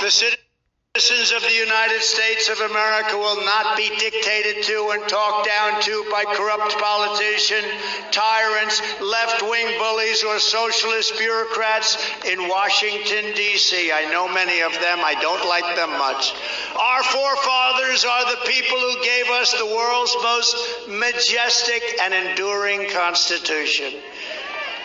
The citizens of the United States of America will not be dictated to and talked down to by corrupt politicians, tyrants, left wing bullies, or socialist bureaucrats in Washington, D.C. I know many of them. I don't like them much. Our forefathers are the people who gave us the world's most majestic and enduring Constitution.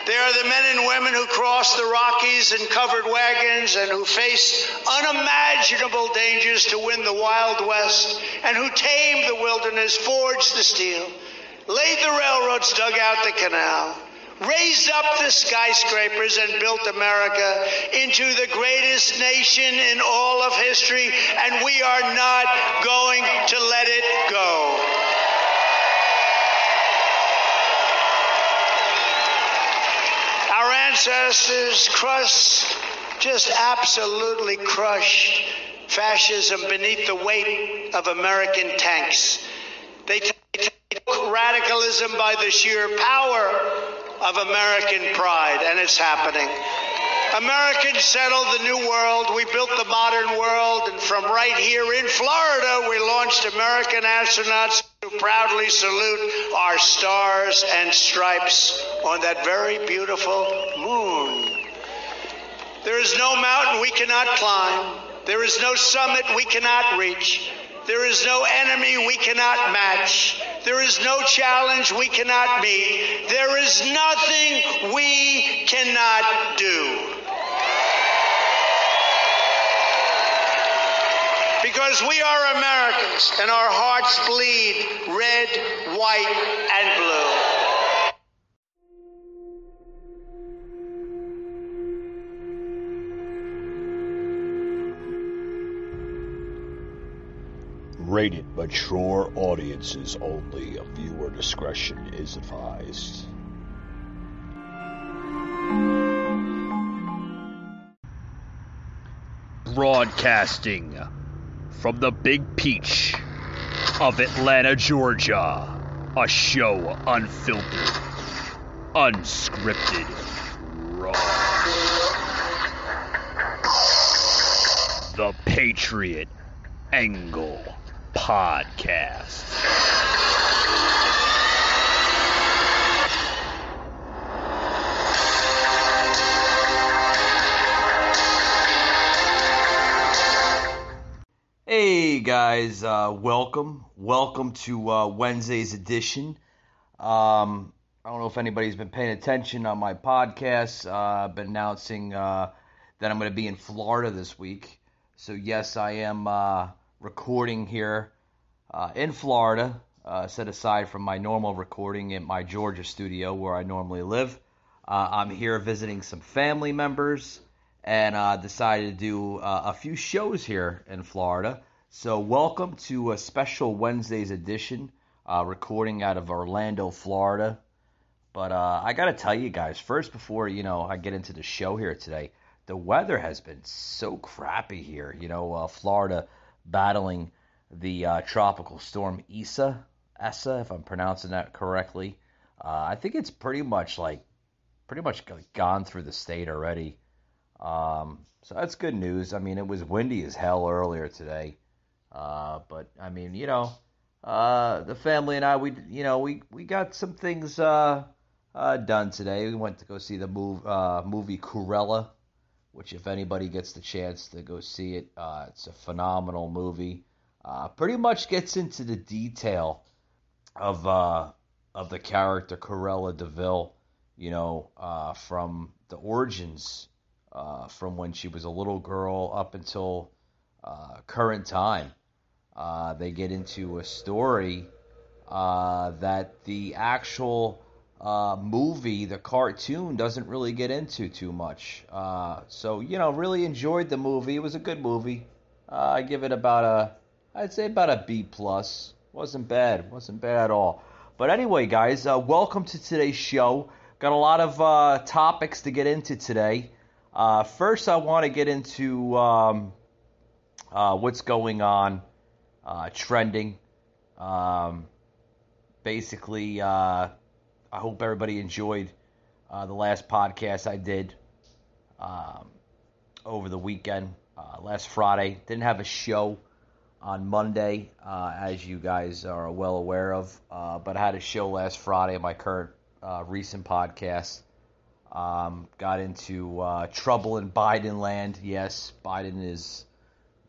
They are the men and women who crossed the Rockies in covered wagons and who faced unimaginable dangers to win the Wild West and who tamed the wilderness, forged the steel, laid the railroads, dug out the canal, raised up the skyscrapers and built America into the greatest nation in all of history, and we are not going to let it go. Our ancestors crushed, just absolutely crushed fascism beneath the weight of American tanks. They took radicalism by the sheer power of American pride, and it's happening. Americans settled the new world. We built the modern world, and from right here in Florida, we launched American astronauts who proudly salute our stars and stripes on that very beautiful moon. There is no mountain we cannot climb. There is no summit we cannot reach. There is no enemy we cannot match. There is no challenge we cannot meet. There is nothing we cannot do. Because we are Americans and our hearts bleed red, white, and blue. Rated mature audiences only. Viewer discretion is advised. Broadcasting from the Big Peach of Atlanta, Georgia. A show unfiltered, unscripted, raw. The Patriot Angle Podcast. Guys, uh, welcome, welcome to uh, Wednesday's edition. Um, I don't know if anybody's been paying attention on my podcast. Uh, I've been announcing uh, that I'm going to be in Florida this week. So yes, I am uh, recording here in Florida, set aside from my normal recording at my Georgia studio where I normally live. I'm here visiting some family members and uh, decided to do uh, a few shows here in Florida. So, welcome to a special Wednesday's edition, uh, recording out of Orlando, Florida. But uh, I got to tell you guys first, before you know I get into the show here today, the weather has been so crappy here. You know, uh, Florida battling the uh, tropical storm Isa, Essa, if I'm pronouncing that correctly. I think it's pretty much like pretty much gone through the state already. Um, so that's good news. I mean, it was windy as hell earlier today, uh, but I mean, you know, uh, the family and I, we, you know, we we got some things uh, uh done today. We went to go see the uh, movie Cruella, which if anybody gets the chance to go see it, uh, it's a phenomenal movie. pretty much gets into the detail of of the character Cruella de Vil, you know, from the origins uh, from when she was a little girl up until uh, current time. Uh, they get into a story uh, that the actual uh, movie, the cartoon, doesn't really get into too much. Uh, so you know, really enjoyed the movie. It was a good movie. I give it about a, I'd say about a B plus. wasn't bad. wasn't bad at all. But anyway, guys, welcome to today's show. Got a lot of topics to get into today. Uh, first, I want to get into um, uh, what's going on, uh, trending. Um, basically, uh, I hope everybody enjoyed uh, the last podcast I did um, over the weekend. uh, last Friday. Didn't have a show on Monday, uh, as you guys are well aware of, uh, but I had a show last Friday on my current recent podcast. Um, got into trouble in Biden land. Yes, Biden is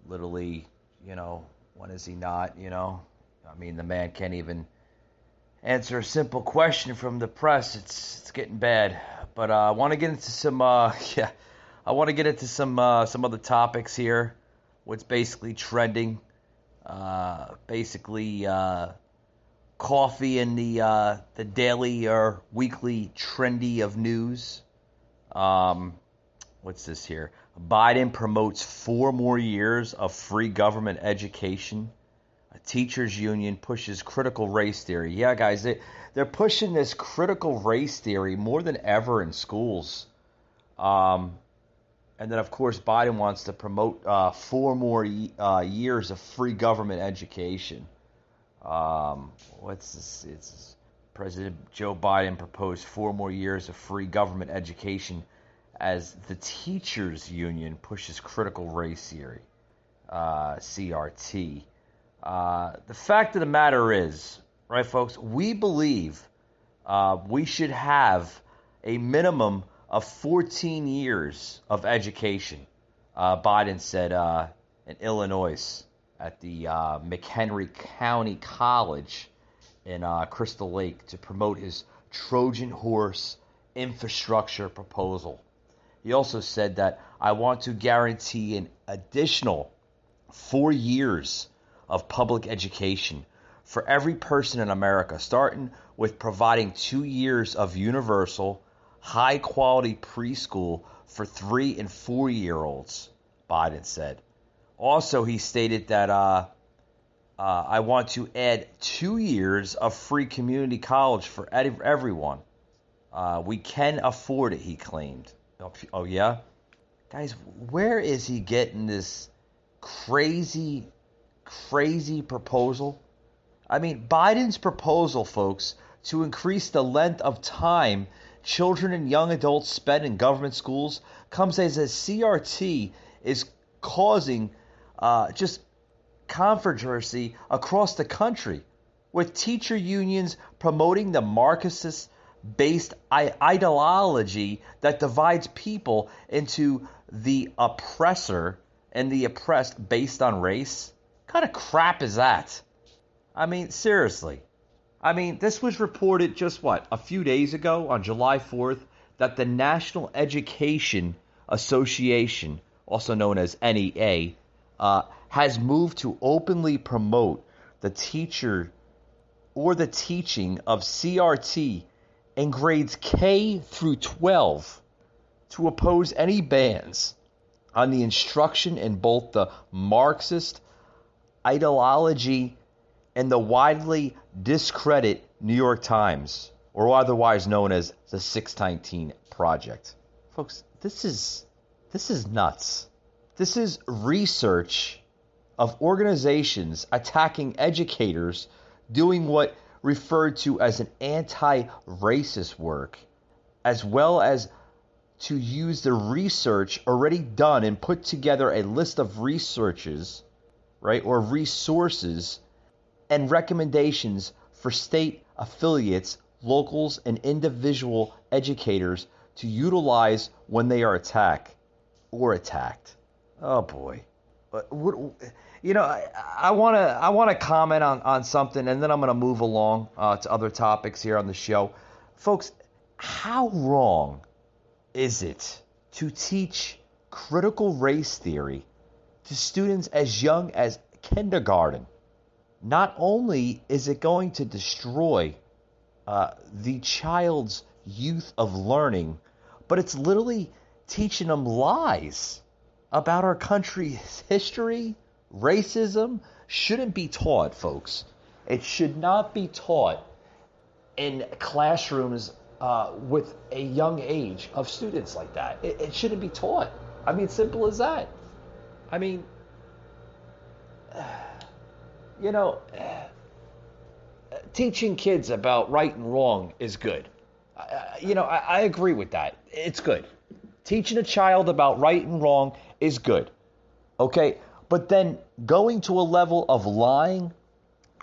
literally, you know, when is he not? You know, I mean, the man can't even answer a simple question from the press. It's it's getting bad. But uh, I want to get into some uh, yeah, I want to get into some uh, some other topics here. What's basically trending? Uh, basically, uh, coffee in the uh, the daily or weekly trendy of news. Um, what's this here? Biden promotes four more years of free government education. A teachers union pushes critical race theory. Yeah, guys, they they're pushing this critical race theory more than ever in schools. Um, and then, of course, Biden wants to promote uh, four more uh, years of free government education. Um, what's this? It's President Joe Biden proposed four more years of free government education as the teachers union pushes critical race theory, uh, CRT. Uh, the fact of the matter is, right, folks, we believe uh, we should have a minimum of 14 years of education. Uh, Biden said uh, in Illinois at the uh, McHenry County College in Crystal Lake to promote his Trojan horse infrastructure proposal. He also said that I want to guarantee an additional four years of public education for every person in America, starting with providing two years of universal, high quality preschool for three and four year olds, Biden said. Also, he stated that uh, uh, I want to add two years of free community college for ed- everyone. Uh, we can afford it, he claimed. Oh, oh, yeah? Guys, where is he getting this crazy, crazy proposal? I mean, Biden's proposal, folks, to increase the length of time children and young adults spend in government schools comes as a CRT is causing uh, just controversy across the country, with teacher unions promoting the Marxist based ideology that divides people into the oppressor and the oppressed based on race? What kind of crap is that? I mean, seriously. I mean, this was reported just what, a few days ago on July 4th that the National Education Association, also known as NEA, uh, has moved to openly promote the teacher or the teaching of CRT in grades K through 12 to oppose any bans on the instruction in both the Marxist ideology and the widely discredit New York Times, or otherwise known as the 619 Project. Folks, this is this is nuts. This is research of organizations attacking educators doing what referred to as an anti-racist work, as well as to use the research already done and put together a list of researches, right, or resources and recommendations for state affiliates, locals, and individual educators to utilize when they are attacked or attacked. Oh boy. You know, I want to I want to comment on, on something, and then I'm going to move along uh, to other topics here on the show, folks. How wrong is it to teach critical race theory to students as young as kindergarten? not only is it going to destroy uh, the child's youth of learning, but it's literally teaching them lies about our country's history, racism, shouldn't be taught, folks. It should not be taught in classrooms uh, with a young age of students like that. It, it shouldn't be taught. I mean, simple as that. I mean, you know, teaching kids about right and wrong is good. you know, I, I agree with that. It's good. Teaching a child about right and wrong is good. Okay, but then going to a level of lying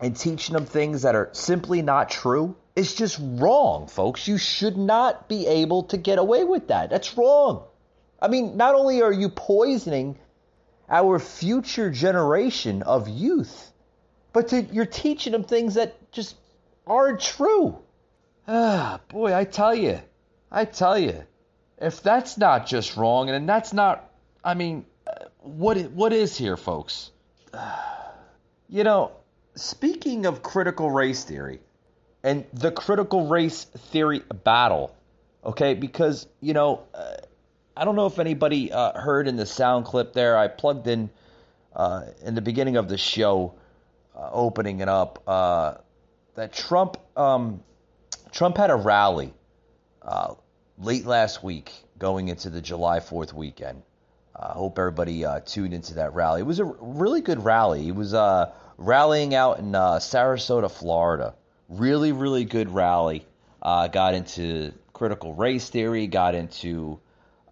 and teaching them things that are simply not true is just wrong, folks. You should not be able to get away with that. That's wrong. I mean, not only are you poisoning our future generation of youth, but to, you're teaching them things that just aren't true. Ah, boy, I tell you, I tell you, if that's not just wrong, and that's not, I mean, what what is here, folks? You know, speaking of critical race theory and the critical race theory battle, okay, because you know, uh, I don't know if anybody uh, heard in the sound clip there. I plugged in uh, in the beginning of the show, uh, opening it up, uh, that Trump um, Trump had a rally uh, late last week, going into the July Fourth weekend. I hope everybody uh, tuned into that rally. It was a really good rally. It was uh, rallying out in uh, Sarasota, Florida. Really, really good rally. Uh, got into critical race theory, got into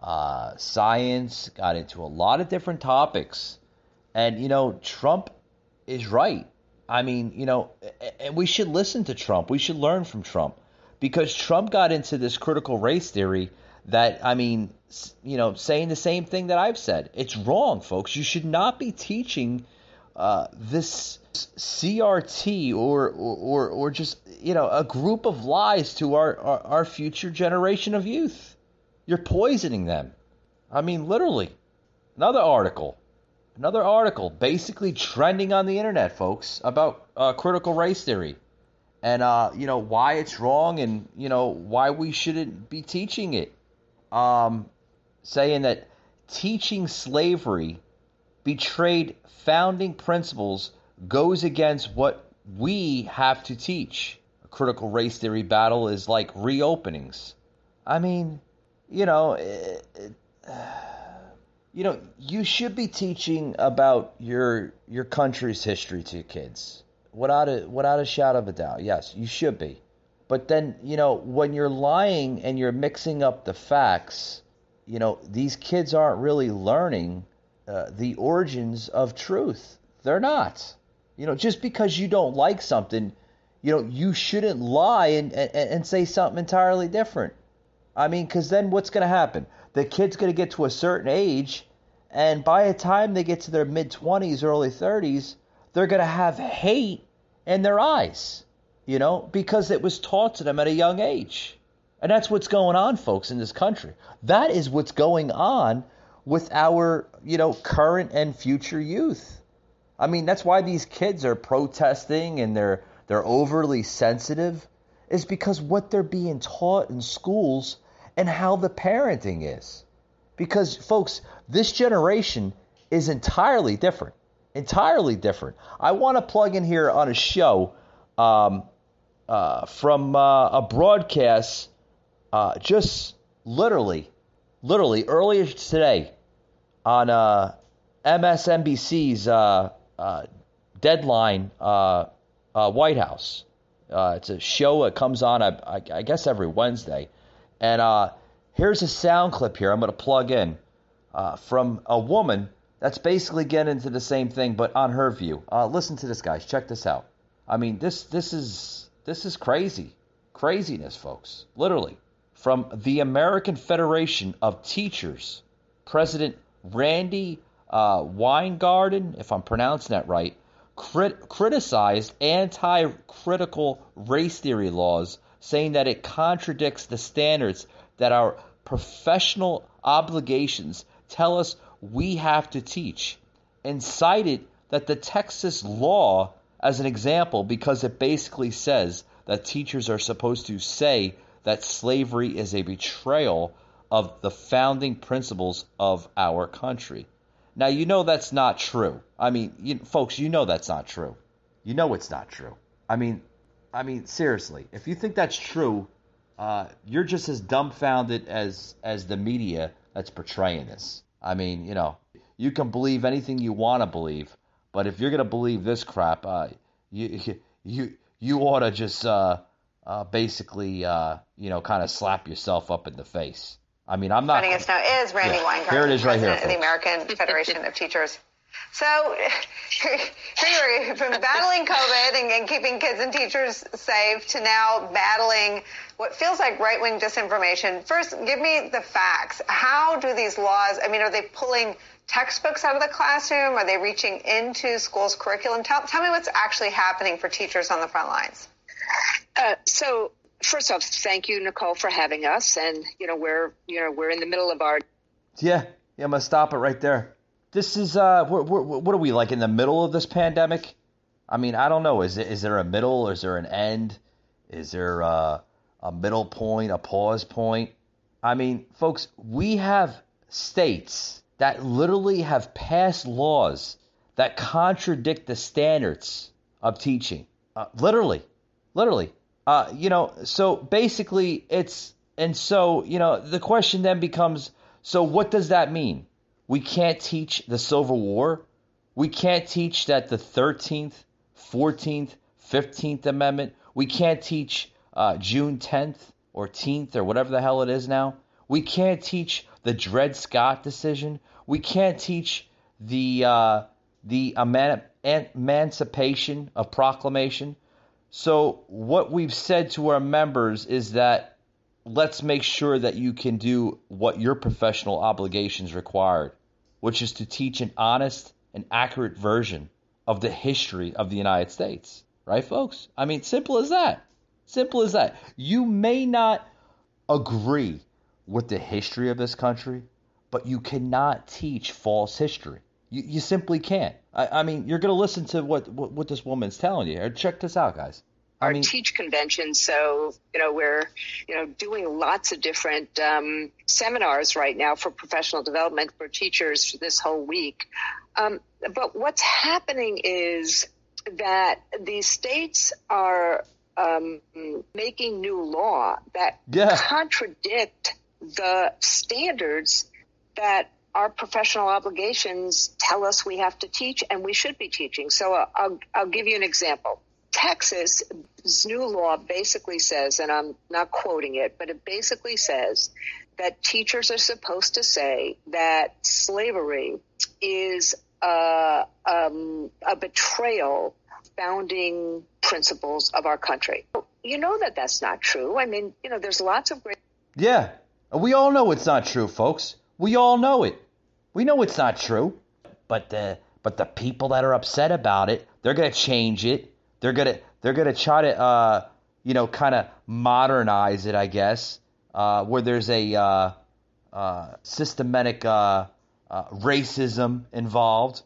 uh, science, got into a lot of different topics. And, you know, Trump is right. I mean, you know, and we should listen to Trump. We should learn from Trump because Trump got into this critical race theory that I mean, you know, saying the same thing that I've said. It's wrong, folks. You should not be teaching uh, this CRT or, or or just you know a group of lies to our, our, our future generation of youth. You're poisoning them. I mean, literally. Another article, another article, basically trending on the internet, folks, about uh, critical race theory and uh, you know why it's wrong and you know why we shouldn't be teaching it um, saying that teaching slavery betrayed founding principles goes against what we have to teach. A critical race theory battle is like reopenings. I mean, you know, it, it, you know, you should be teaching about your your country's history to kids, without a without a shadow of a doubt. Yes, you should be. But then, you know, when you're lying and you're mixing up the facts, you know, these kids aren't really learning uh, the origins of truth. They're not. You know, just because you don't like something, you know, you shouldn't lie and, and, and say something entirely different. I mean, because then what's going to happen? The kid's going to get to a certain age, and by the time they get to their mid 20s, early 30s, they're going to have hate in their eyes you know, because it was taught to them at a young age. And that's what's going on, folks, in this country. That is what's going on with our, you know, current and future youth. I mean, that's why these kids are protesting and they're they're overly sensitive is because what they're being taught in schools and how the parenting is. Because folks, this generation is entirely different. Entirely different. I want to plug in here on a show um, uh, from uh, a broadcast uh, just literally, literally earlier today on uh, MSNBC's uh, uh, Deadline uh, uh, White House. it's a show that comes on, I, I guess, every Wednesday. And here's a sound clip here I'm going to plug in from a woman that's basically getting into the same thing, but on her view. listen to this, guys. Check this out. I mean, this this is this is crazy. Craziness, folks. Literally. From the American Federation of Teachers, President Randi uh, Weingarten, if I'm pronouncing that right, crit- criticized anti critical race theory laws, saying that it contradicts the standards that our professional obligations tell us we have to teach, and cited that the Texas law as an example because it basically says that teachers are supposed to say that slavery is a betrayal of the founding principles of our country. Now, you know that's not true. I mean, you, folks, you know that's not true. You know it's not true. I mean, I mean, seriously, if you think that's true, uh, you're just as dumbfounded as as the media that's portraying this. I mean, you know, you can believe anything you want to believe, but if you're gonna believe this crap, uh, you you you ought to just uh, uh, basically uh, you know kind of slap yourself up in the face. I mean, I'm not. Joining us now is Randi yeah, Weingarten, here it is right here, of the American Federation of Teachers. So here you are from battling COVID and, and, keeping kids and teachers safe to now battling what feels like right wing disinformation. First, give me the facts. How do these laws, I mean, are they pulling textbooks out of the classroom? Are they reaching into schools' curriculum? Tell, tell me what's actually happening for teachers on the front lines. Uh, so, first off, thank you, Nicolle, for having us. And, you know, we're, you know, we're in the middle of our. Yeah, yeah, I'm to stop it right there. This is, uh, we're, we're, what are we, like in the middle of this pandemic? I mean, I don't know. Is, it, is there a middle? Is there an end? Is there uh, a middle point, a pause point? I mean, folks, we have states that literally have passed laws that contradict the standards of teaching. Uh, literally, literally. Uh, you know, so basically, it's and so you know the question then becomes: so what does that mean? We can't teach the Civil War. We can't teach that the 13th, 14th, 15th Amendment. We can't teach uh, June 10th or 10th or whatever the hell it is now. We can't teach the Dred Scott decision. We can't teach the uh, the eman- emancipation of proclamation. So what we've said to our members is that let's make sure that you can do what your professional obligations required, which is to teach an honest and accurate version of the history of the United States. Right, folks? I mean, simple as that. Simple as that. You may not agree with the history of this country, but you cannot teach false history. You, you simply can't. I, I mean, you're going to listen to what, what, what this woman's telling you. Check this out, guys. I Our mean, teach convention, so you know we're you know doing lots of different um, seminars right now for professional development for teachers for this whole week. Um, but what's happening is that these states are um, making new law that yeah. contradict the standards that our professional obligations tell us we have to teach and we should be teaching. So uh, I'll, I'll give you an example. Texas's new law basically says, and I'm not quoting it, but it basically says that teachers are supposed to say that slavery is a, um, a betrayal founding principles of our country. You know that that's not true. I mean, you know, there's lots of great. Yeah, we all know it's not true, folks. We all know it. We know it's not true. But the but the people that are upset about it, they're gonna change it. They're gonna they're gonna try to uh, you know kind of modernize it, I guess. Uh, where there's a uh, uh, systematic uh, uh, racism involved,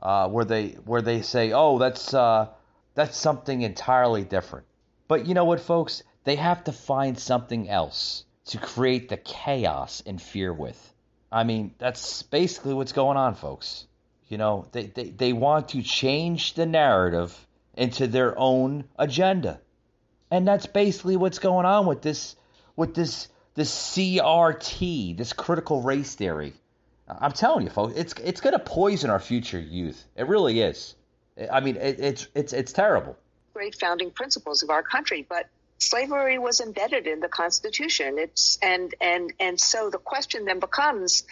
where they where they say, oh, that's that's something entirely different. But you know what, folks? They have to find something else to create the chaos and fear with. I mean, that's basically what's going on, folks. You know, they, they, they want to change the narrative into their own agenda. And that's basically what's going on with this with this this CRT, this critical race theory. I'm telling you, folks, it's it's going to poison our future youth. It really is. I mean, it, it's it's it's terrible. Great founding principles of our country, but slavery was embedded in the Constitution. It's and and and so the question then becomes.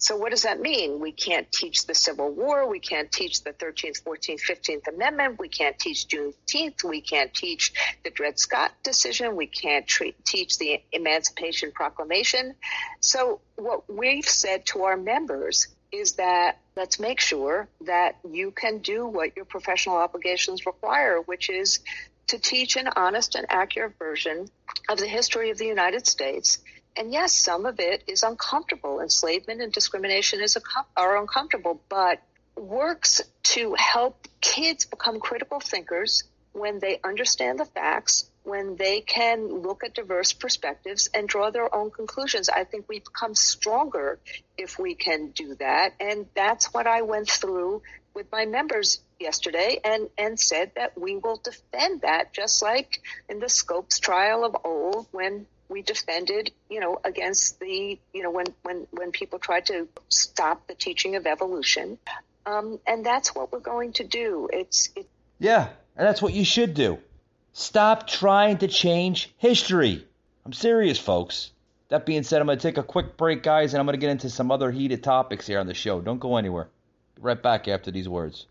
So what does that mean? We can't teach the Civil War. We can't teach the 13th, 14th, 15th Amendment. We can't teach Juneteenth. We can't teach the Dred Scott decision. We can't treat, teach the Emancipation Proclamation. So what we've said to our members is that let's make sure that you can do what your professional obligations require, which is to teach an honest and accurate version of the history of the United States. And yes, some of it is uncomfortable. Enslavement and discrimination is are uncomfortable, but works to help kids become critical thinkers when they understand the facts, when they can look at diverse perspectives and draw their own conclusions. I think we become stronger if we can do that. And that's what I went through with my members yesterday and, and said that we will defend that just like in the Scopes trial of old when we defended, you know, against the, you know, when, when, when people tried to stop the teaching of evolution. Um, and that's what we're going to do. It's, it, yeah, and that's what you should do. Stop trying to change history. I'm serious, folks. That being said, I'm going to take a quick break, guys, and I'm going to get into some other heated topics here on the show. Don't go anywhere. right back after these words.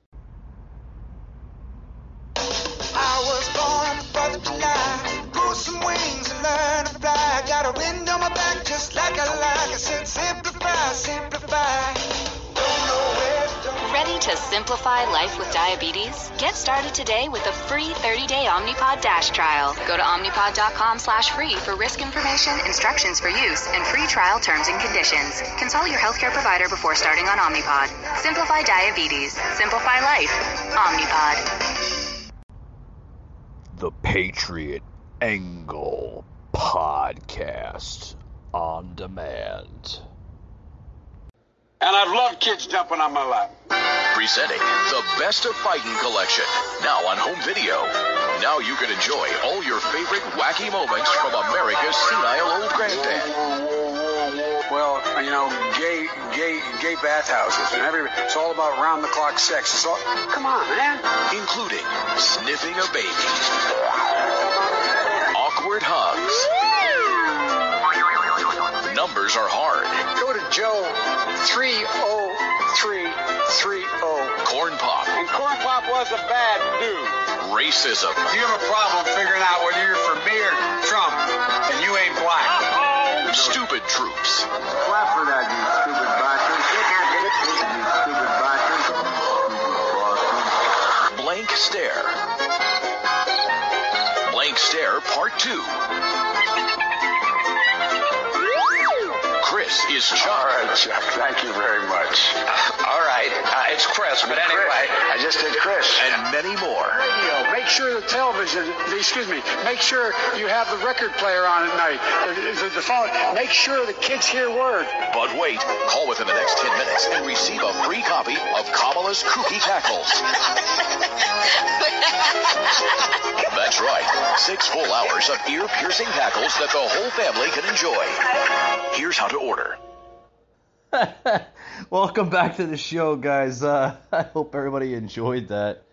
Like I like. I said, simplify, simplify. Don't know where to go. Ready to simplify life with diabetes? Get started today with a free 30-day Omnipod Dash trial. Go to omnipod.com slash free for risk information, instructions for use, and free trial terms and conditions. Consult your healthcare provider before starting on Omnipod. Simplify diabetes. Simplify life. Omnipod. The Patriot Angle Podcast on demand. And I've loved kids jumping on my lap. Presenting the Best of Fighting collection, now on home video. Now you can enjoy all your favorite wacky moments from America's senile old granddad. Well, you know, gay, gay, gay bathhouses and every. It's all about round the clock sex. It's all. Come on, man. including sniffing a baby, awkward hugs, numbers are hard, Go to Joe three oh three three oh. corn pop, And Corn Pop was a bad dude. racism, If You have a problem figuring out whether you're for me or Trump, and you ain't black. stupid troops, Clap for that, you stupid bastard. You stupid bastard. blank stare, blank stare part two. Chris is All Chuck. right, Chuck. Thank you very much. All right, uh, it's Chris, but anyway. I just did Chris. and many more. radio. Make sure the television, excuse me, make sure you have the record player on at night. The, the, phone. Make sure the kids hear word. But wait, call within the next 10 minutes and receive a free copy of Kamala's Kooky Tackles. That's right, six full hours of ear-piercing tackles that the whole family can enjoy. Here's how to order. Welcome back to the show, guys. Uh, I hope everybody enjoyed that.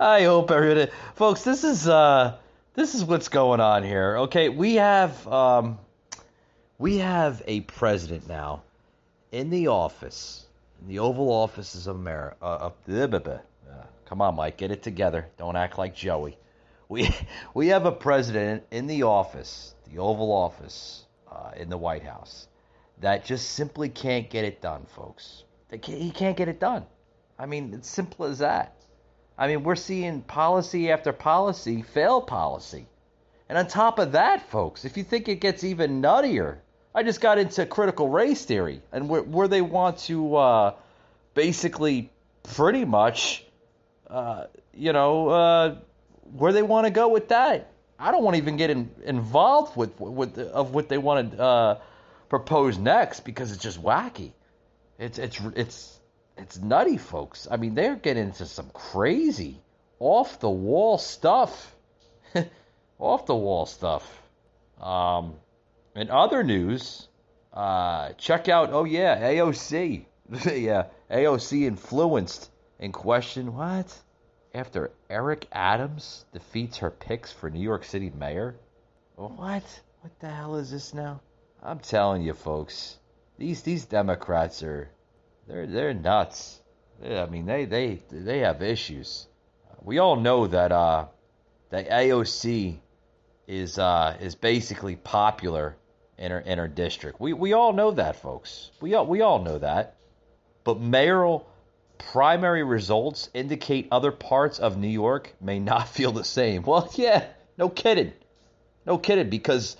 I hope everybody, folks. This is uh, this is what's going on here. Okay, we have um, we have a president now in the office, in the Oval Offices of America. Uh. Uh, come on, Mike, get it together. Don't act like Joey. We we have a president in the office, the Oval Office, uh, in the White House that just simply can't get it done, folks. Can't, he can't get it done. I mean, it's simple as that. I mean, we're seeing policy after policy fail policy. And on top of that, folks, if you think it gets even nuttier, I just got into critical race theory and where, where they want to uh, basically pretty much, uh, you know, uh, where they want to go with that. I don't want to even get in, involved with with of what they want to uh, propose next because it's just wacky. It's it's it's it's nutty, folks. I mean, they're getting into some crazy, off the wall stuff, off the wall stuff. Um, in other news, uh, check out. Oh yeah, AOC. yeah, AOC influenced in question. What? After Eric Adams defeats her picks for New York City mayor? What? What the hell is this now? I'm telling you, folks, these these Democrats are they're they're nuts. I mean, they they they have issues. We all know that uh, that AOC is uh, is basically popular in her in her district. We we all know that, folks. We all we all know that. But mayoral primary results indicate other parts of New York may not feel the same. Well, yeah, no kidding. No kidding because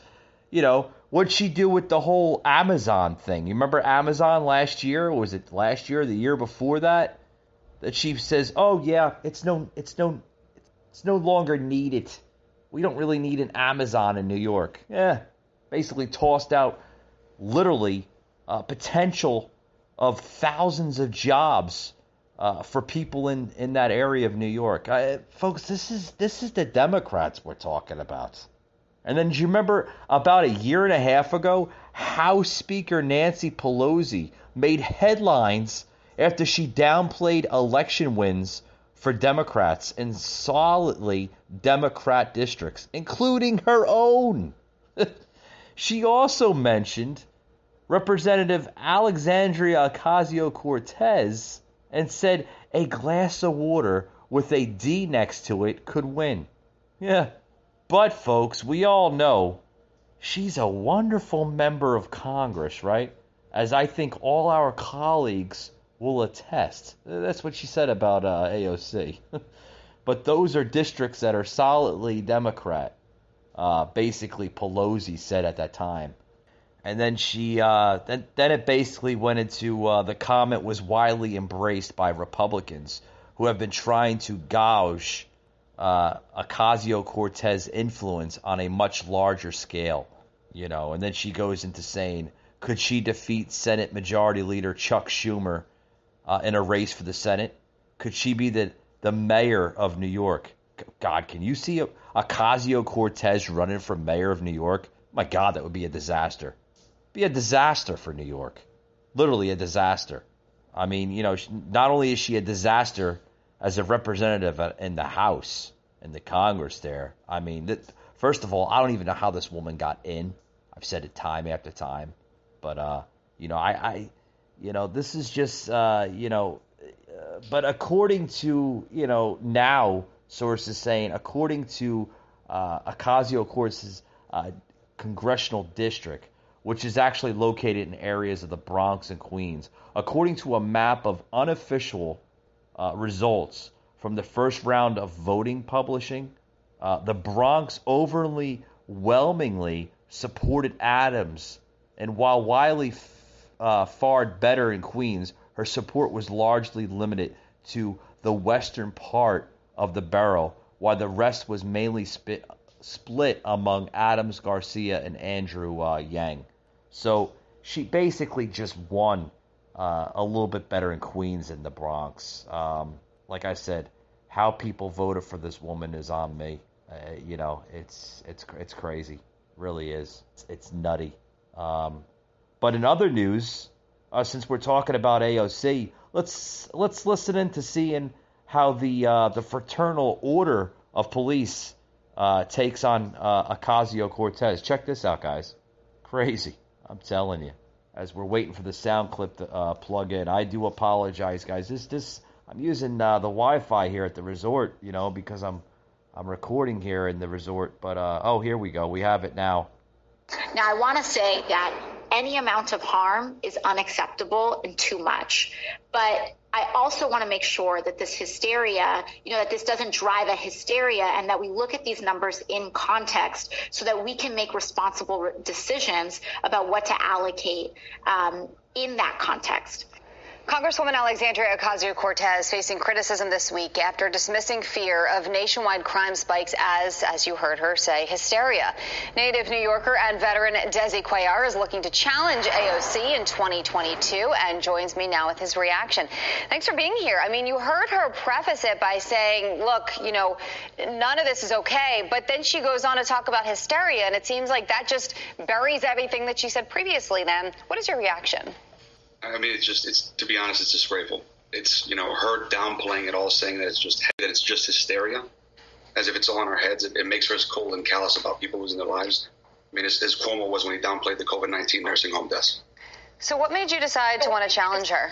you know, what'd she do with the whole Amazon thing? You remember Amazon last year? Was it last year the year before that? That she says, "Oh yeah, it's no it's no it's no longer needed. We don't really need an Amazon in New York." Yeah. Basically tossed out literally uh, potential of thousands of jobs uh, for people in, in that area of New York. I, folks, this is this is the Democrats we're talking about. And then do you remember about a year and a half ago, House Speaker Nancy Pelosi made headlines after she downplayed election wins for Democrats in solidly Democrat districts, including her own. she also mentioned Representative Alexandria Ocasio Cortez and said a glass of water with a D next to it could win. Yeah, but folks, we all know she's a wonderful member of Congress, right? As I think all our colleagues will attest. That's what she said about uh, AOC. but those are districts that are solidly Democrat. Uh, basically, Pelosi said at that time. And then she, uh, then then it basically went into uh, the comment was widely embraced by Republicans who have been trying to gouge uh, Ocasio Cortez influence on a much larger scale, you know. And then she goes into saying, could she defeat Senate Majority Leader Chuck Schumer uh, in a race for the Senate? Could she be the the mayor of New York? God, can you see Ocasio Cortez running for mayor of New York? My God, that would be a disaster be a disaster for New York. Literally a disaster. I mean, you know, not only is she a disaster as a representative in the House and the Congress there. I mean, first of all, I don't even know how this woman got in. I've said it time after time, but uh, you know, I, I you know, this is just uh, you know, uh, but according to you know now sources saying, according to uh, Ocasio Cortez's uh, congressional district, which is actually located in areas of the Bronx and Queens. According to a map of unofficial uh, results from the first round of voting publishing, uh, the Bronx overwhelmingly supported Adams, and while Wiley f- uh, fared better in Queens, her support was largely limited to the western part of the borough, while the rest was mainly spit, split among Adams Garcia and Andrew uh, Yang. So she basically just won uh, a little bit better in Queens and the Bronx. Um, like I said, how people voted for this woman is on me. Uh, you know, it's it's it's crazy, really is. It's, it's nutty. Um, but in other news, uh, since we're talking about AOC, let's let's listen in to seeing how the uh, the fraternal order of police uh, takes on uh, Ocasio Cortez. Check this out, guys. Crazy. I'm telling you. As we're waiting for the sound clip to uh, plug in, I do apologize, guys. This this I'm using uh, the Wi-Fi here at the resort, you know, because I'm I'm recording here in the resort. But uh, oh, here we go. We have it now. Now I want to say that any amount of harm is unacceptable and too much. But I also want to make sure that this hysteria, you know, that this doesn't drive a hysteria and that we look at these numbers in context so that we can make responsible decisions about what to allocate um, in that context. Congresswoman Alexandria Ocasio Cortez facing criticism this week after dismissing fear of nationwide crime spikes as, as you heard her say, hysteria. Native New Yorker and veteran Desi Cuellar is looking to challenge AOC in 2022 and joins me now with his reaction. Thanks for being here. I mean, you heard her preface it by saying, look, you know, none of this is okay, but then she goes on to talk about hysteria, and it seems like that just buries everything that she said previously. Then, what is your reaction? I mean, it's just it's to be honest, it's disgraceful. It's you know her downplaying it all, saying that it's just that it's just hysteria, as if it's all in our heads. It, it makes her as cold and callous about people losing their lives. I mean, as, as Cuomo was when he downplayed the COVID nineteen nursing home deaths. So, what made you decide to want to challenge her?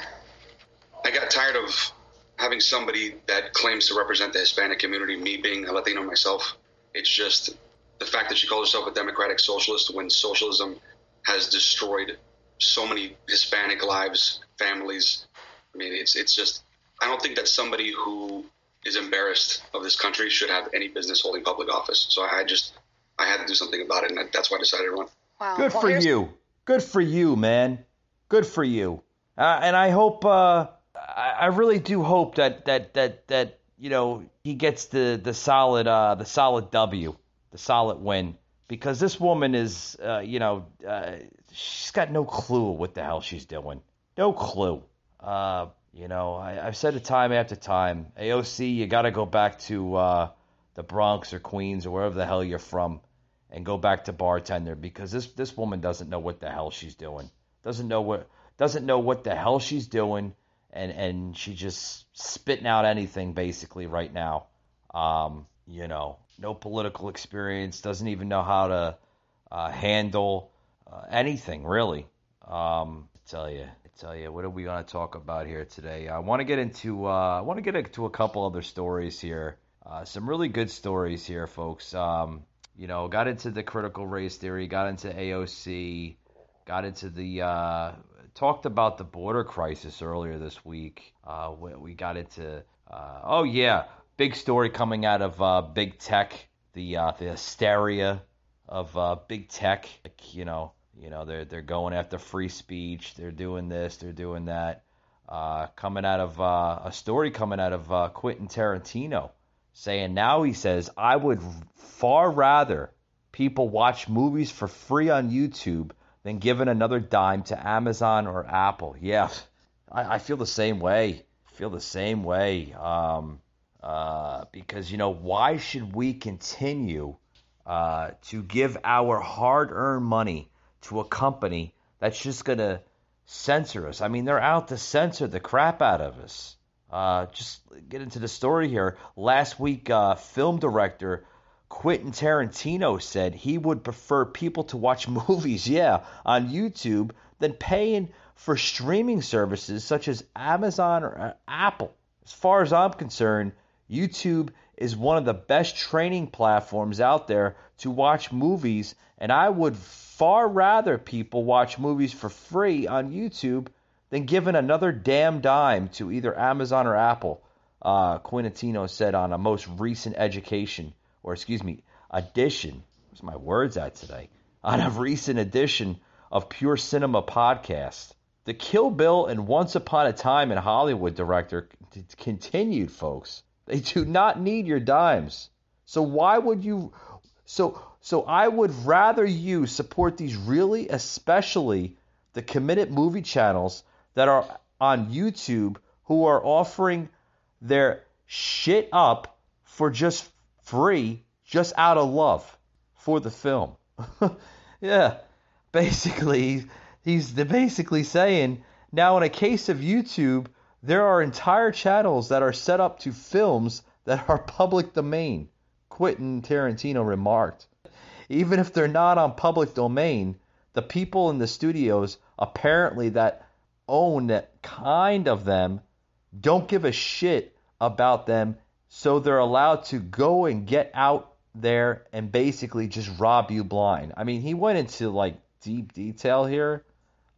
I got tired of having somebody that claims to represent the Hispanic community, me being a Latino myself. It's just the fact that she calls herself a democratic socialist when socialism has destroyed so many Hispanic lives, families. I mean, it's it's just I don't think that somebody who is embarrassed of this country should have any business holding public office. So I just I had to do something about it, and that's why I decided to run. Wow. Good well, for you. Good for you, man. Good for you. Uh, and I hope uh, I really do hope that that that that you know he gets the the solid uh, the solid W, the solid win because this woman is uh, you know uh, she's got no clue what the hell she's doing. No clue. Uh, you know, I, have said it time after time. AOC, you got to go back to uh, the Bronx or Queens or wherever the hell you're from, and go back to bartender because this this woman doesn't know what the hell she's doing. Doesn't know what doesn't know what the hell she's doing, and and she just spitting out anything basically right now. Um, you know, no political experience, doesn't even know how to uh, handle uh, anything really. Um, I tell you, I tell you, what are we going to talk about here today? I want to get into uh, I want to get into a couple other stories here. Uh, some really good stories here, folks. Um, you know, got into the critical race theory, got into AOC, got into the uh, talked about the border crisis earlier this week. Uh, we, we got into uh, oh yeah, big story coming out of uh, big tech, the uh, the hysteria of big tech. Like, you know, you know they're they're going after free speech. They're doing this. They're doing that. Uh, coming out of uh, a story coming out of uh, Quentin Tarantino saying now he says I would far rather people watch movies for free on YouTube than giving another dime to Amazon or Apple. Yeah, I, I feel the same way. Feel the same way. Um, uh, because you know why should we continue uh, to give our hard-earned money to a company that's just gonna censor us? I mean, they're out to censor the crap out of us. Uh, just get into the story here. Last week, uh, film director Quentin Tarantino said he would prefer people to watch movies, yeah, on YouTube than paying for streaming services such as Amazon or uh, Apple. As far as I'm concerned, YouTube is one of the best training platforms out there to watch movies, and I would far rather people watch movies for free on YouTube than giving another damn dime to either Amazon or Apple. Uh, Quintino said on a most recent education, or excuse me, edition. Where's my words at today? On a recent edition of Pure Cinema podcast. The Kill Bill and Once Upon a Time in Hollywood director continued, folks. They do not need your dimes. So why would you? So so I would rather you support these really, especially the committed movie channels that are on YouTube who are offering their shit up for just free, just out of love for the film. yeah, basically, he's basically saying now, in a case of YouTube, there are entire channels that are set up to films that are public domain. Quentin Tarantino remarked. Even if they're not on public domain, the people in the studios apparently that own that kind of them don't give a shit about them, so they're allowed to go and get out there and basically just rob you blind. I mean, he went into like deep detail here.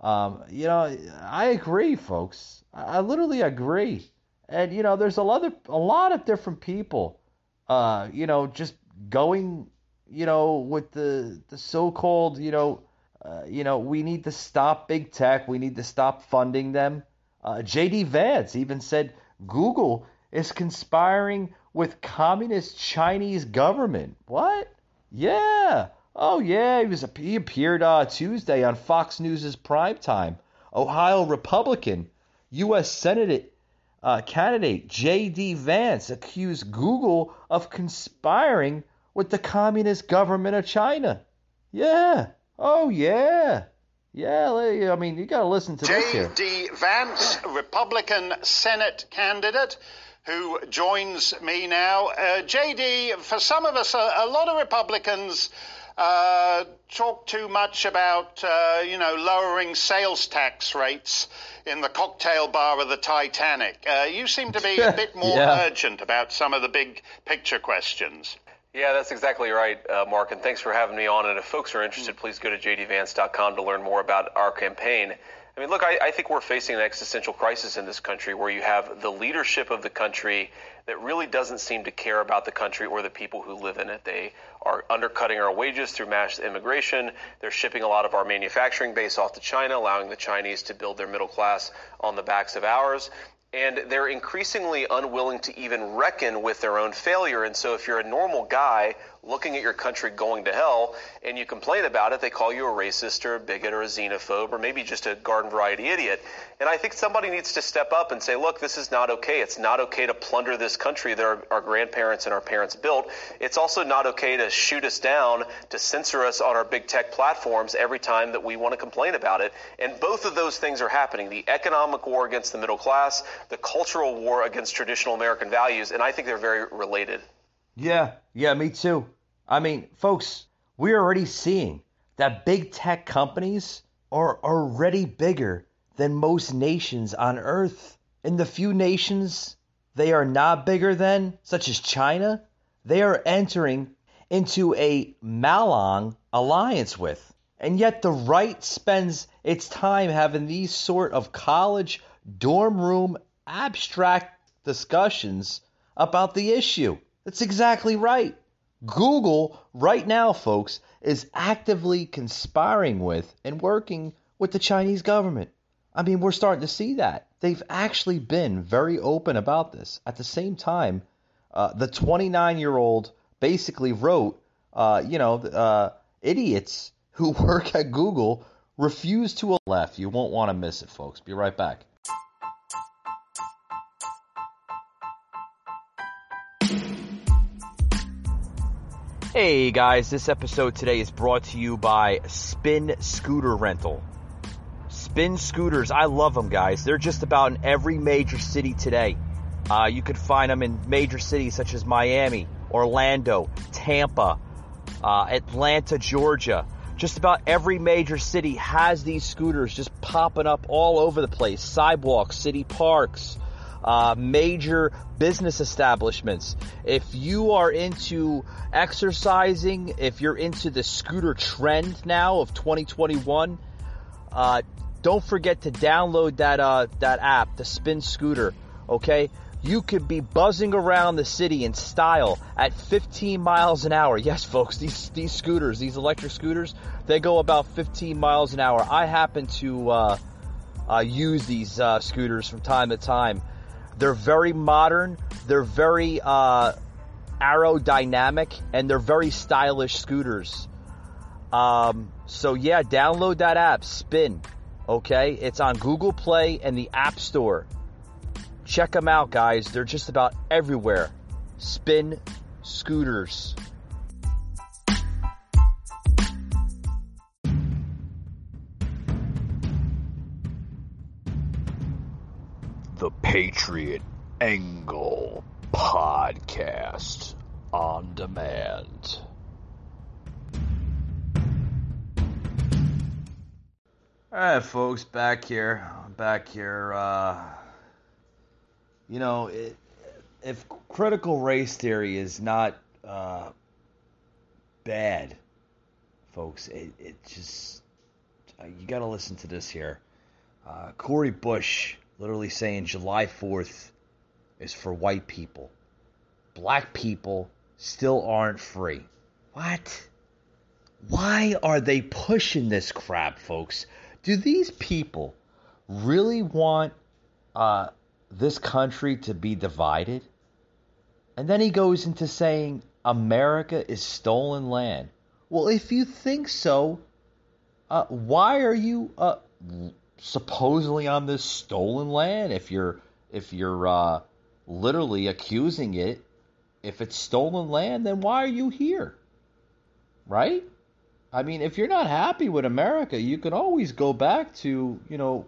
Um, you know, I agree, folks. I literally agree. And you know, there's a lot of a lot of different people, uh, you know, just going, you know, with the the so-called, you know, uh, you know, we need to stop big tech. We need to stop funding them. Uh, J.D. Vance even said Google is conspiring with communist Chinese government. What? Yeah. Oh yeah. He was he appeared uh, Tuesday on Fox News' primetime. Ohio Republican, U.S. Senate uh, candidate J.D. Vance accused Google of conspiring with the communist government of China. Yeah. Oh yeah, yeah. I mean, you got to listen to this. J.D. Vance, Republican Senate candidate, who joins me now. Uh, J.D. For some of us, a, a lot of Republicans. Uh, talk too much about, uh, you know, lowering sales tax rates in the cocktail bar of the Titanic. Uh, you seem to be a bit more Yeah. urgent about some of the big picture questions. Yeah, that's exactly right, uh, Mark, and thanks for having me on. And if folks are interested, please go to jdvance.com to learn more about our campaign. I mean, look, I, I think we're facing an existential crisis in this country where you have the leadership of the country that really doesn't seem to care about the country or the people who live in it. They are undercutting our wages through mass immigration. They're shipping a lot of our manufacturing base off to China, allowing the Chinese to build their middle class on the backs of ours and they're increasingly unwilling to even reckon with their own failure. And so, if you're a normal guy looking at your country going to hell and you complain about it, they call you a racist or a bigot or a xenophobe or maybe just a garden variety idiot. And I think somebody needs to step up and say, look, this is not okay. It's not okay to plunder this country that our, our grandparents and our parents built. It's also not okay to shoot us down, to censor us on our big tech platforms every time that we want to complain about it. And both of those things are happening the economic war against the middle class, the cultural war against traditional American values, and I think they're very related. Yeah, yeah, me too. I mean, folks, we're already seeing that big tech companies are already bigger than most nations on earth. And the few nations they are not bigger than, such as China, they are entering into a Malong alliance with. And yet the right spends its time having these sort of college dorm room abstract discussions about the issue. That's exactly right. Google, right now, folks, is actively conspiring with and working with the Chinese government. I mean, we're starting to see that. They've actually been very open about this. At the same time, uh, the 29 year old basically wrote, uh, you know, uh, idiots who work at Google refuse to left. You won't want to miss it, folks. Be right back. Hey guys, this episode today is brought to you by Spin Scooter Rental. Spin scooters, I love them, guys. They're just about in every major city today. Uh, you could find them in major cities such as Miami, Orlando, Tampa, uh, Atlanta, Georgia. Just about every major city has these scooters just popping up all over the place. Sidewalks, city parks, uh, major business establishments. If you are into exercising, if you're into the scooter trend now of 2021, uh, don't forget to download that uh, that app, the Spin Scooter. Okay, you could be buzzing around the city in style at 15 miles an hour. Yes, folks, these these scooters, these electric scooters, they go about 15 miles an hour. I happen to uh, uh, use these uh, scooters from time to time. They're very modern. They're very uh, aerodynamic, and they're very stylish scooters. Um, so yeah, download that app, Spin. Okay, it's on Google Play and the App Store. Check them out, guys. They're just about everywhere. Spin scooters. The Patriot Angle Podcast on demand. All right, folks, back here, I'm back here. Uh, you know, it, if critical race theory is not uh, bad, folks, it, it just uh, you got to listen to this here. Uh, Cori Bush literally saying July Fourth is for white people. Black people still aren't free. What? Why are they pushing this crap, folks? do these people really want uh, this country to be divided? And then he goes into saying America is stolen land. Well, if you think so, uh, why are you uh, supposedly on this stolen land? If you're if you're uh, literally accusing it, if it's stolen land, then why are you here? Right? I mean, if you're not happy with America, you can always go back to, you know,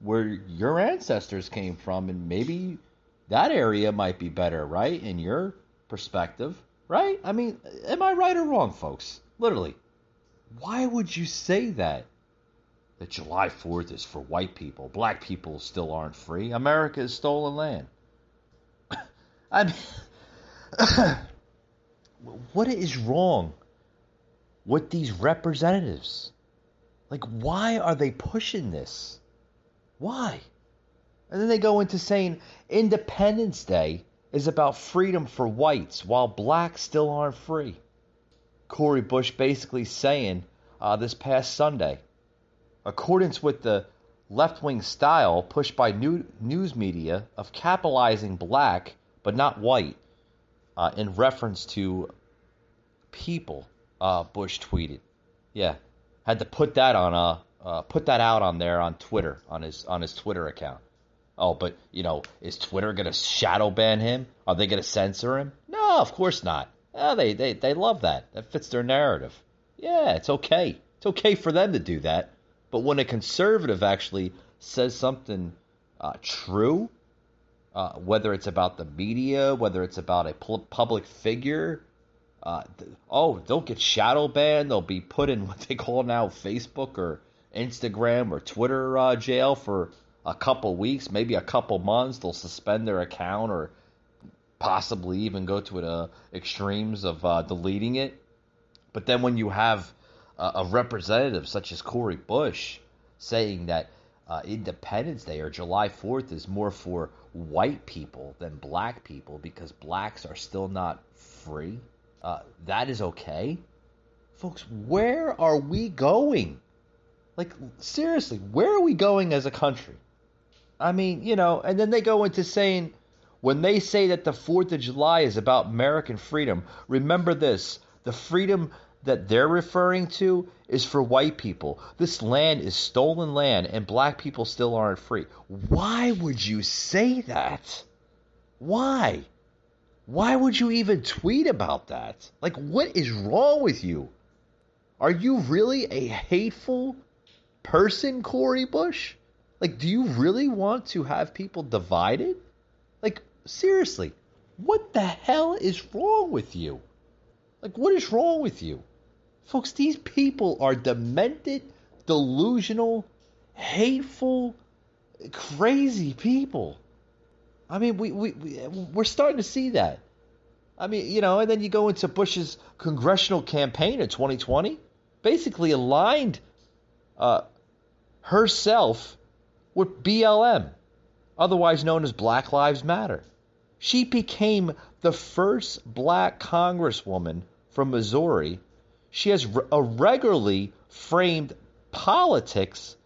where your ancestors came from and maybe that area might be better, right? In your perspective, right? I mean, am I right or wrong, folks? Literally. Why would you say that? That July 4th is for white people. Black people still aren't free. America is stolen land. I mean, what is wrong with these representatives. Like, why are they pushing this? Why? And then they go into saying Independence Day is about freedom for whites while blacks still aren't free. Cori Bush basically saying uh, this past Sunday, accordance with the left wing style pushed by new, news media of capitalizing black but not white uh, in reference to people uh, Bush tweeted. Yeah, had to put that on uh, uh, put that out on there on Twitter on his on his Twitter account. Oh, but you know, is Twitter gonna shadow ban him? Are they gonna censor him? No, of course not. Oh, they they they love that. That fits their narrative. Yeah, it's okay. It's okay for them to do that. But when a conservative actually says something uh, true, uh, whether it's about the media, whether it's about a public figure, uh, oh, they'll get shadow banned. They'll be put in what they call now Facebook or Instagram or Twitter uh, jail for a couple weeks, maybe a couple months. They'll suspend their account or possibly even go to the uh, extremes of uh, deleting it. But then when you have a, a representative such as Cori Bush saying that uh, Independence Day or July 4th is more for white people than black people because blacks are still not free, uh, that is okay. Folks, where are we going? Like, seriously, where are we going as a country? I mean, you know, and then they go into saying, when they say that the 4th of July is about American freedom, remember this the freedom that they're referring to is for white people. This land is stolen land and black people still aren't free. Why would you say that? Why? Why would you even tweet about that? Like, what is wrong with you? Are you really a hateful person, Cori Bush? Like, do you really want to have people divided? Like, seriously, what the hell is wrong with you? Like, what is wrong with you? Folks, these people are demented, delusional, hateful, crazy people. I mean, we, we, we, we're starting to see that. I mean, you know, and then you go into Bush's congressional campaign in 2020, basically aligned uh, herself with BLM, otherwise known as Black Lives Matter. She became the first black congresswoman from Missouri she has regularly framed politics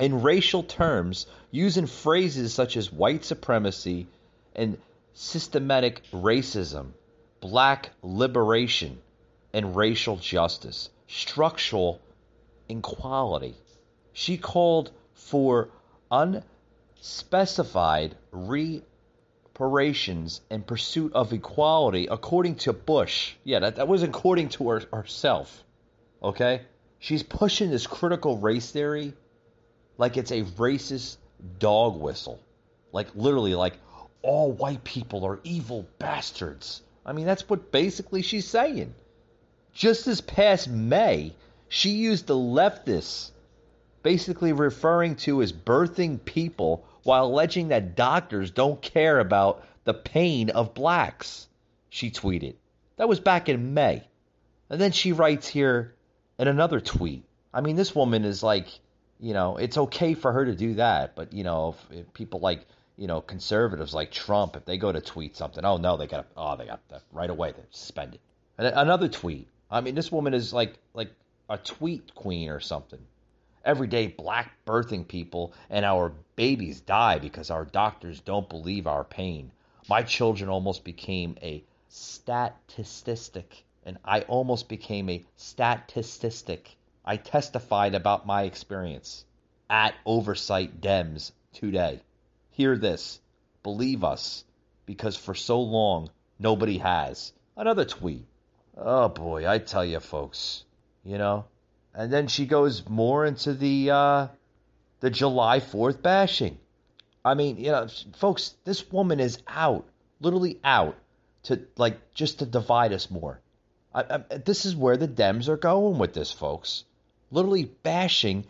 in racial terms using phrases such as white supremacy and systematic racism, black liberation, and racial justice, structural inequality. She called for unspecified re reparations and pursuit of equality, according to Bush. Yeah, that, that was according to her, herself. Okay? She's pushing this critical race theory like it's a racist dog whistle. Like, literally, like, all white people are evil bastards. I mean, that's what basically she's saying. Just this past May, she used the leftists, basically referring to as birthing people while alleging that doctors don't care about the pain of blacks, she tweeted. That was back in May. And then she writes here in another tweet. I mean, this woman is like, you know, it's okay for her to do that, but, you know, if, if people like, you know, conservatives like Trump, if they go to tweet something, oh no, they got oh, they got that right away, they're suspended. And another tweet. I mean, this woman is like, like a tweet queen or something. Every day, black birthing people and our babies die because our doctors don't believe our pain. My children almost became a statistic, and I almost became a statistic. I testified about my experience at Oversight Dems today. Hear this. Believe us, because for so long, nobody has. Another tweet. Oh boy, I tell you, folks, you know, and then she goes more into the uh, the July Fourth bashing. I mean, you know, folks, this woman is out, literally out, to like just to divide us more. I, I, this is where the Dems are going with this, folks. Literally bashing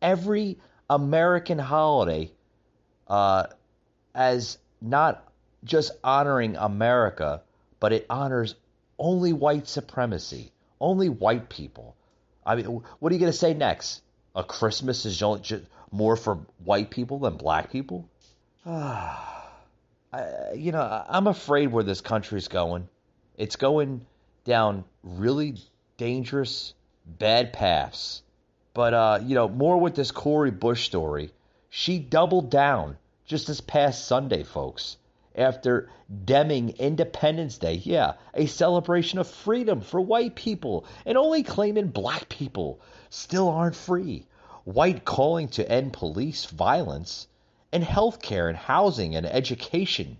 every American holiday uh, as not just honoring America, but it honors only white supremacy, only white people. I mean, what are you going to say next? A Christmas is more for white people than black people? I, you know, I'm afraid where this country's going. It's going down really dangerous, bad paths. But, uh, you know, more with this Cori Bush story. She doubled down just this past Sunday, folks after deming Independence Day. Yeah, a celebration of freedom for white people and only claiming black people still aren't free. White calling to end police violence and health care and housing and education.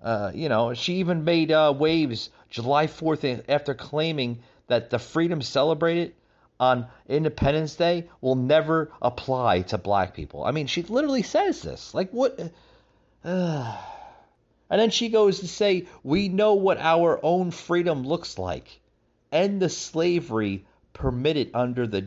Uh, you know, she even made uh, waves July 4th after claiming that the freedom celebrated on Independence Day will never apply to black people. I mean, she literally says this. Like, what? Uh, and then she goes to say, We know what our own freedom looks like. End the slavery permitted under the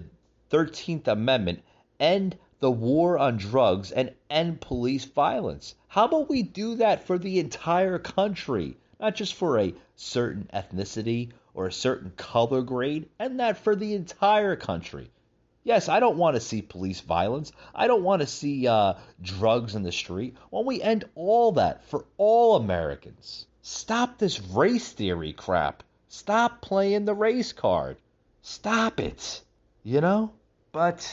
13th Amendment end the war on drugs and end police violence. How about we do that for the entire country, not just for a certain ethnicity or a certain color grade, and that for the entire country? Yes, I don't want to see police violence. I don't want to see uh, drugs in the street. Don't we end all that for all Americans? Stop this race theory crap. Stop playing the race card. Stop it. You know? But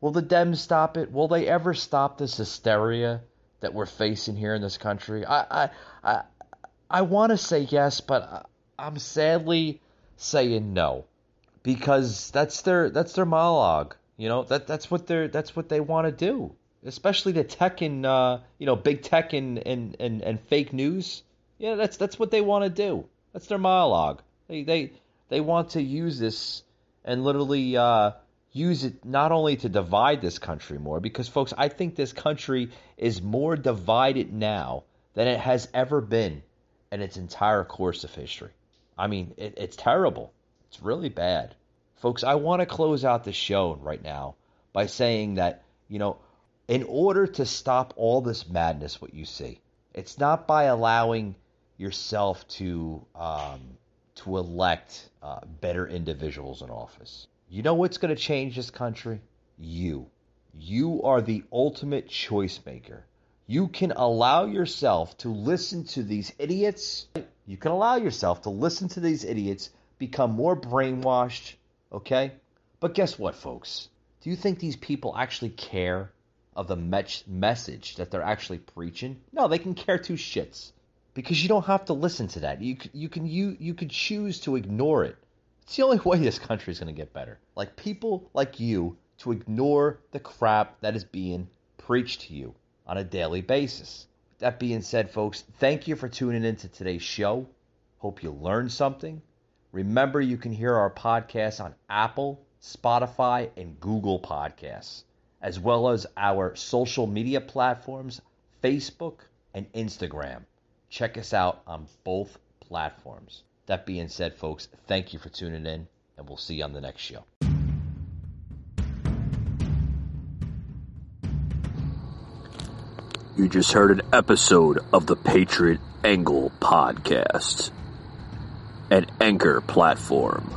will the Dems stop it? Will they ever stop this hysteria that we're facing here in this country? I I I, I want to say yes, but I'm sadly saying no because that's their that's their monologue. You know that that's what they're that's what they want to do. Especially the tech and uh, you know big tech and, and, and, and fake news. Yeah, that's that's what they want to do. That's their monologue. They they they want to use this and literally uh, use it not only to divide this country more, because folks, I think this country is more divided now than it has ever been in its entire course of history. I mean, it, it's terrible. It's really bad. Folks, I want to close out the show right now by saying that, you know, in order to stop all this madness, what you see, it's not by allowing yourself to um, to elect uh, better individuals in office. You know what's going to change this country? You. You are the ultimate choice maker. You can allow yourself to listen to these idiots. You can allow yourself to listen to these idiots become more brainwashed, okay? But guess what, folks? Do you think these people actually care of the me- message that they're actually preaching? No, they can care two shits because you don't have to listen to that. You you can you you could choose to ignore it. It's the only way this country is going to get better. Like people like you to ignore the crap that is being preached to you on a daily basis. That being said, folks, thank you for tuning in to today's show. Hope you learned something. Remember, you can hear our podcast on Apple, Spotify, and Google Podcasts, as well as our social media platforms, Facebook and Instagram. Check us out on both platforms. That being said, folks, thank you for tuning in, and we'll see you on the next show. You just heard an episode of the Patriot Angle Podcast an Anchor platform.